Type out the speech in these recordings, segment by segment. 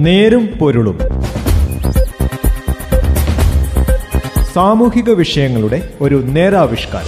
നേരും പൊരുളും. സാമൂഹിക വിഷയങ്ങളുടെ ഒരു നേരാവിഷ്കാരം.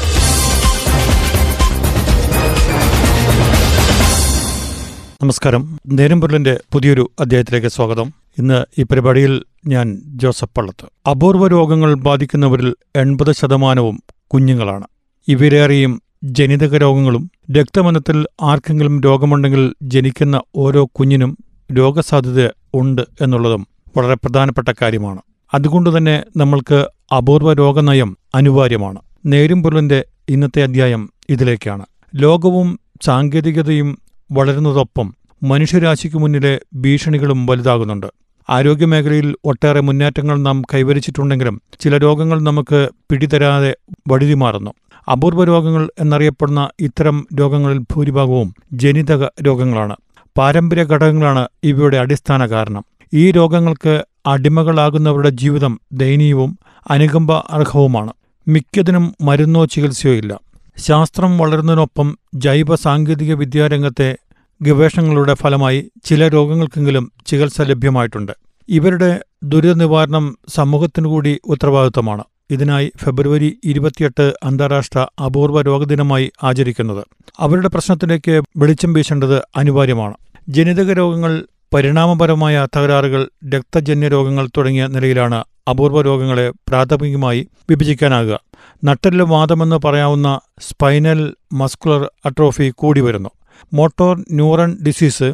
നമസ്കാരം. നേരും പൊരുളിന്റെ പുതിയൊരു അധ്യായത്തിലേക്ക് സ്വാഗതം. ഇന്ന് ഈ പരിപാടിയിൽ ഞാൻ ജോസഫ് പള്ളത്ത്. അപൂർവ രോഗങ്ങൾ ബാധിക്കുന്നവരിൽ എൺപത് ശതമാനവും കുഞ്ഞുങ്ങളാണ്. ഇവരേറെയും ജനിതക രോഗങ്ങളും രക്തമനത്തിൽ ആർക്കെങ്കിലും രോഗമുണ്ടെങ്കിൽ ജനിക്കുന്ന ഓരോ കുഞ്ഞിനും രോഗസാധ്യത ഉണ്ട് എന്നുള്ളതും വളരെ പ്രധാനപ്പെട്ട കാര്യമാണ്. അതുകൊണ്ടുതന്നെ നമ്മൾക്ക് അപൂർവ രോഗനയം അനിവാര്യമാണ്. നേരുംപൊരുളിന്റെ ഇന്നത്തെ അധ്യായം ഇതിലേക്കാണ്. ലോകവും സാങ്കേതികതയും വളരുന്നതൊപ്പം മനുഷ്യരാശിക്കു മുന്നിലെ ഭീഷണികളും വലുതാകുന്നുണ്ട്. ആരോഗ്യമേഖലയിൽ ഒട്ടേറെ മുന്നേറ്റങ്ങൾ നാം കൈവരിച്ചിട്ടുണ്ടെങ്കിലും ചില രോഗങ്ങൾ നമുക്ക് പിടിതരാതെ വഴുതിമാറുന്നു. അപൂർവ രോഗങ്ങൾ എന്നറിയപ്പെടുന്ന ഇത്തരം രോഗങ്ങളിൽ ഭൂരിഭാഗവും ജനിതക രോഗങ്ങളാണ്. പാരമ്പര്യ ഘടകങ്ങളാണ് ഇവയുടെ അടിസ്ഥാന കാരണം. ഈ രോഗങ്ങൾക്ക് അടിമകളാകുന്നവരുടെ ജീവിതം ദയനീയവും അനുകമ്പ അർഹവുമാണ്. മിക്കതിനും മരുന്നോ ചികിത്സയോ ഇല്ല. ശാസ്ത്രം വളരുന്നതിനൊപ്പം ജൈവ സാങ്കേതിക വിദ്യാരംഗത്തെ ഗവേഷണങ്ങളുടെ ഫലമായി ചില രോഗങ്ങൾക്കെങ്കിലും ചികിത്സ ലഭ്യമായിട്ടുണ്ട്. ഇവരുടെ ദുരിതനിവാരണം സമൂഹത്തിനു കൂടി ഉത്തരവാദിത്തമാണ്. ഇതിനായി ഫെബ്രുവരി ഇരുപത്തിയെട്ട് അന്താരാഷ്ട്ര അപൂർവ രോഗദിനമായി ആചരിക്കുന്നത്. അവരുടെ പ്രശ്നത്തിലേക്ക് വെളിച്ചം വീശേണ്ടത് അനിവാര്യമാണ്. ജനിതക രോഗങ്ങൾ പരിണാമപരമായ തകരാറുകൾ രക്തജന്യ രോഗങ്ങൾ തുടങ്ങിയ നിലയിലാണ് അപൂർവ രോഗങ്ങളെ പ്രാഥമികമായി വിഭജിക്കാനാകുക. നട്ടലിലെ വാദമെന്ന് പറയാവുന്ന സ്പൈനൽ മസ്കുലർ അട്രോഫി കൂടി വരുന്നു motor neuron disease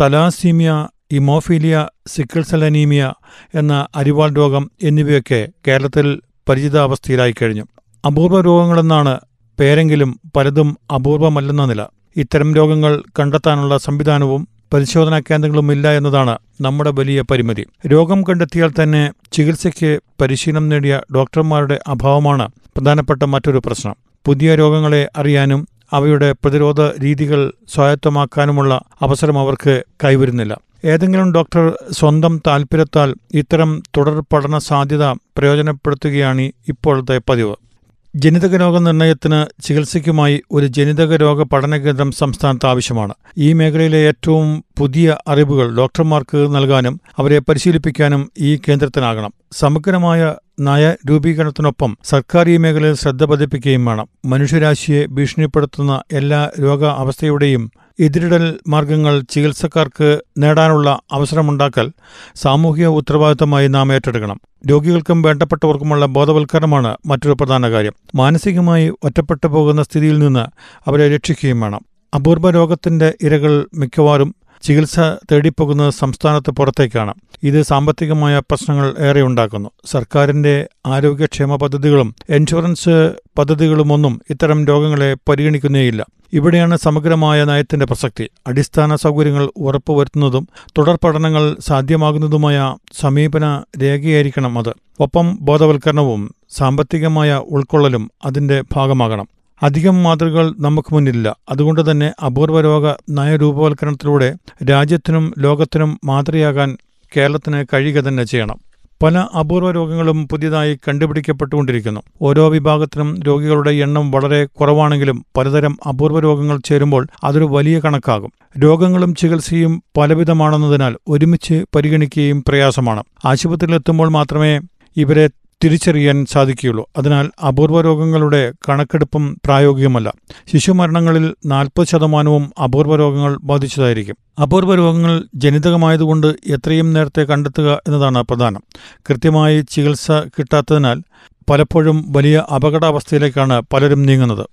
thalassaemia haemophilia sickle cell anaemia എന്ന അരിവാൾ രോഗം എന്നിവയൊക്കെ കേരളത്തിൽ പരിചിതാവസ്ഥയിലായി കഴിഞ്ഞു. അപൂർവ രോഗങ്ങളെന്നാണ് പേരെങ്കിലും പലതും അപൂർവമല്ലെന്ന നില. ഇത്തരം രോഗങ്ങൾ കണ്ടെത്താനുള്ള സംവിധാനവും പരിശോധനാ കേന്ദ്രങ്ങളും ഇല്ല എന്നതാണ് നമ്മുടെ വലിയ പരിമിതി. രോഗം കണ്ടെത്തിയാൽ തന്നെ ചികിത്സയ്ക്ക് പരിശീലനം നേടിയ ഡോക്ടർമാരുടെ അഭാവമാണ് പ്രധാനപ്പെട്ട മറ്റൊരു പ്രശ്നം. പുതിയ രോഗങ്ങളെ അറിയാനും അവയുടെ പ്രതിരോധ രീതികൾ സ്വായത്തമാക്കാനുമുള്ള അവസരം അവർക്ക് കൈവരുന്നില്ല. ഏതെങ്കിലും ഡോക്ടർ സ്വന്തം താൽപ്പര്യത്താൽ ഇത്തരം തുടർ പഠന സാധ്യത പ്രയോജനപ്പെടുത്തുകയാണ് ഇപ്പോഴത്തെ പതിവ്. ജനിതക രോഗനിർണയത്തിന് ചികിത്സയ്ക്കുമായി ഒരു ജനിതക രോഗ പഠന കേന്ദ്രം സംസ്ഥാനത്ത് ആവശ്യമാണ്. ഈ മേഖലയിലെ ഏറ്റവും പുതിയ അറിവുകൾ ഡോക്ടർമാർക്ക് നൽകാനും അവരെ പരിശീലിപ്പിക്കാനും ഈ കേന്ദ്രത്തിനാകണം. സമഗ്രമായ നയ രൂപീകരണത്തിനൊപ്പം സർക്കാർ ഈ മേഖലയിൽ ശ്രദ്ധ പതിപ്പിക്കുകയും വേണം. മനുഷ്യരാശിയെ ഭീഷണിപ്പെടുത്തുന്ന എല്ലാ രോഗ അവസ്ഥയുടെയും എതിരിടൽ മാർഗങ്ങൾ ചികിത്സക്കാർക്ക് നേടാനുള്ള അവസരമുണ്ടാക്കൽ സാമൂഹിക ഉത്തരവാദിത്തമായി നാം ഏറ്റെടുക്കണം. രോഗികൾക്കും വേണ്ടപ്പെട്ടവർക്കുമുള്ള ബോധവൽക്കരണമാണ് മറ്റൊരു പ്രധാന കാര്യം. മാനസികമായി ഒറ്റപ്പെട്ടു പോകുന്ന സ്ഥിതിയിൽ നിന്ന് അവരെ രക്ഷിക്കുകയും വേണം. അപൂർവ രോഗത്തിന്റെ ഇരകൾ മിക്കവാറും ചികിത്സ തേടിപ്പോകുന്നത് സംസ്ഥാനത്ത് പുറത്തേക്കാണ്. ഇത് സാമ്പത്തികമായ പ്രശ്നങ്ങൾ ഏറെ ഉണ്ടാക്കുന്നു. സർക്കാരിന്റെ ആരോഗ്യക്ഷേമ പദ്ധതികളും ഇൻഷുറൻസ് പദ്ധതികളുമൊന്നും ഇത്തരം രോഗങ്ങളെ പരിഗണിക്കുന്നേയില്ല. ഇവിടെയാണ് സമഗ്രമായ നയത്തിന്റെ പ്രസക്തി. അടിസ്ഥാന സൗകര്യങ്ങൾ ഉറപ്പുവരുത്തുന്നതും തുടർ പഠനങ്ങൾ സാധ്യമാകുന്നതുമായ സമീപന രേഖയായിരിക്കണം അത്. ഒപ്പം ബോധവൽക്കരണവും സാമ്പത്തികമായ ഉൾക്കൊള്ളലും അതിന്റെ ഭാഗമാകണം. അധികം മാതൃകകൾ നമുക്ക് മുന്നിലില്ല. അതുകൊണ്ട് തന്നെ അപൂർവ രോഗ നയരൂപവൽക്കരണത്തിലൂടെ രാജ്യത്തിനും ലോകത്തിനും മാതൃയാകാൻ കേരളത്തിന് കഴിയുക തന്നെ ചെയ്യണം. പല അപൂർവ രോഗങ്ങളും പുതിയതായി കണ്ടുപിടിക്കപ്പെട്ടുകൊണ്ടിരിക്കുന്നു. ഓരോ വിഭാഗത്തിനും രോഗികളുടെ എണ്ണം വളരെ കുറവാണെങ്കിലും പലതരം അപൂർവ രോഗങ്ങൾ ചേരുമ്പോൾ അതൊരു വലിയ കണക്കാകും. രോഗങ്ങളും ചികിത്സയും പലവിധമാണെന്നതിനാൽ ഒരുമിച്ച് പരിഗണിക്കുകയും പ്രയാസമാണ്. ആശുപത്രിയിലെത്തുമ്പോൾ മാത്രമേ ഇവരെ തിരിച്ചറിയാൻ സാധിക്കുകയുള്ളൂ. അതിനാൽ അപൂർവ രോഗങ്ങളുടെ കണക്കെടുപ്പും പ്രായോഗികമല്ല. ശിശുമരണങ്ങളിൽ നാൽപ്പത് ശതമാനവും അപൂർവ രോഗങ്ങൾ ബാധിച്ചതായിരിക്കും. അപൂർവ രോഗങ്ങൾ ജനിതകമായതുകൊണ്ട് എത്രയും നേരത്തെ കണ്ടെത്തുക എന്നതാണ് പ്രധാനം. കൃത്യമായി ചികിത്സ കിട്ടാത്തതിനാൽ പലപ്പോഴും വലിയ അപകടാവസ്ഥയിലേക്കാണ് പലരും നീങ്ങുന്നത്.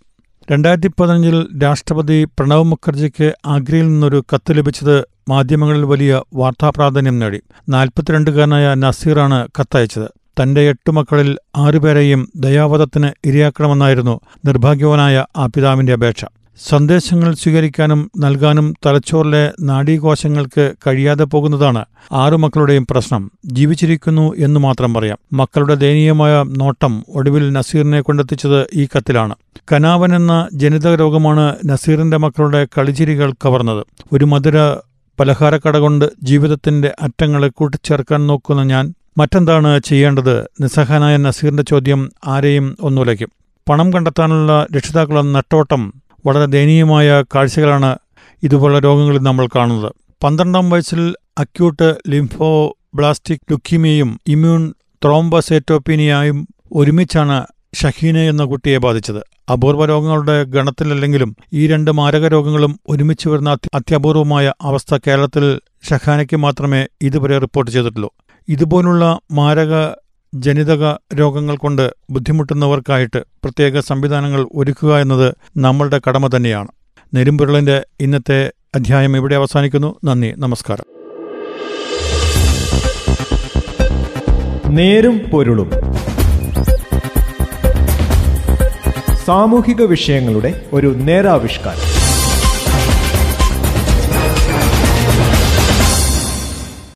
രണ്ടായിരത്തി പതിനഞ്ചിൽ രാഷ്ട്രപതി പ്രണവ് മുഖർജിക്ക് ആഗ്രയിൽ നിന്നൊരു കത്ത് ലഭിച്ചത് മാധ്യമങ്ങളിൽ വലിയ വാർത്താപ്രാധാന്യം നേടി. നാൽപ്പത്തിരണ്ടുകാരനായ നസീറാണ് കത്തയച്ചത്. തന്റെ എട്ടു മക്കളിൽ ആറുപേരെയും ദയാവധത്തിന് ഇരയാക്കണമെന്നായിരുന്നു നിർഭാഗ്യവാനായ ആ പിതാവിന്റെ അപേക്ഷ. സന്ദേശങ്ങൾ സ്വീകരിക്കാനും നൽകാനും തലച്ചോറിലെ നാഡീകോശങ്ങൾക്ക് കഴിയാതെ പോകുന്നതാണ് ആറു മക്കളുടെയും പ്രശ്നം. ജീവിച്ചിരിക്കുന്നു എന്ന് മാത്രം പറയാം. മക്കളുടെ ദയനീയമായ നോട്ടം ഒടുവിൽ നസീറിനെ കൊണ്ടെത്തിച്ചത് ഈ കത്തിലാണ്. കനാവൻ എന്ന ജനിതക രോഗമാണ് നസീറിന്റെ മക്കളുടെ കളിചിരികൾ കവർന്നത്. ഒരു മധുര പലഹാരക്കട കൊണ്ട് ജീവിതത്തിന്റെ അറ്റങ്ങളെ കൂട്ടിച്ചേർക്കാൻ നോക്കുന്ന ഞാൻ മറ്റെന്താണ് ചെയ്യേണ്ടത്? നിസ്സഹനായ നസീറിന്റെ ചോദ്യം ആരെയും ഒന്നുലയ്ക്കും. പണം കണ്ടെത്താനുള്ള രക്ഷിതാക്കളുടെ നട്ടോട്ടം വളരെ ദയനീയമായ കാഴ്ചകളാണ് ഇതുപോലുള്ള രോഗങ്ങളിൽ നമ്മൾ കാണുന്നത്. പന്ത്രണ്ടാം വയസ്സിൽ അക്യൂട്ട് ലിംഫോ ബ്ലാസ്റ്റിക് ലുക്കീമിയയും ഇമ്മ്യൂൺ ത്രോംബസേറ്റോപ്പീനിയായും ഒരുമിച്ചാണ് ഷഹീന എന്ന കുട്ടിയെ ബാധിച്ചത്. അപൂർവ രോഗങ്ങളുടെ ഗണത്തിലല്ലെങ്കിലും ഈ രണ്ട് മാരക രോഗങ്ങളും ഒരുമിച്ച് വരുന്ന അത്യ- അത്യപൂർവമായ അവസ്ഥ കേരളത്തിൽ ഷഹാനയ്ക്ക് മാത്രമേ ഇതുവരെ റിപ്പോർട്ട് ചെയ്തിട്ടുള്ളൂ. ഇതുപോലുള്ള മാരക ജനിതക രോഗങ്ങൾ കൊണ്ട് ബുദ്ധിമുട്ടുന്നവർക്കായിട്ട് പ്രത്യേക സംവിധാനങ്ങൾ ഒരുക്കുക എന്നത് നമ്മളുടെ കടമ തന്നെയാണ്. നെരുമ്പുരളിന്റെ ഇന്നത്തെ അധ്യായം ഇവിടെ അവസാനിക്കുന്നു. നന്ദി. നമസ്കാരം. നേരും പൊരുളും. സാമൂഹിക വിഷയങ്ങളുടെ ഒരു നേരാവിഷ്കാരം.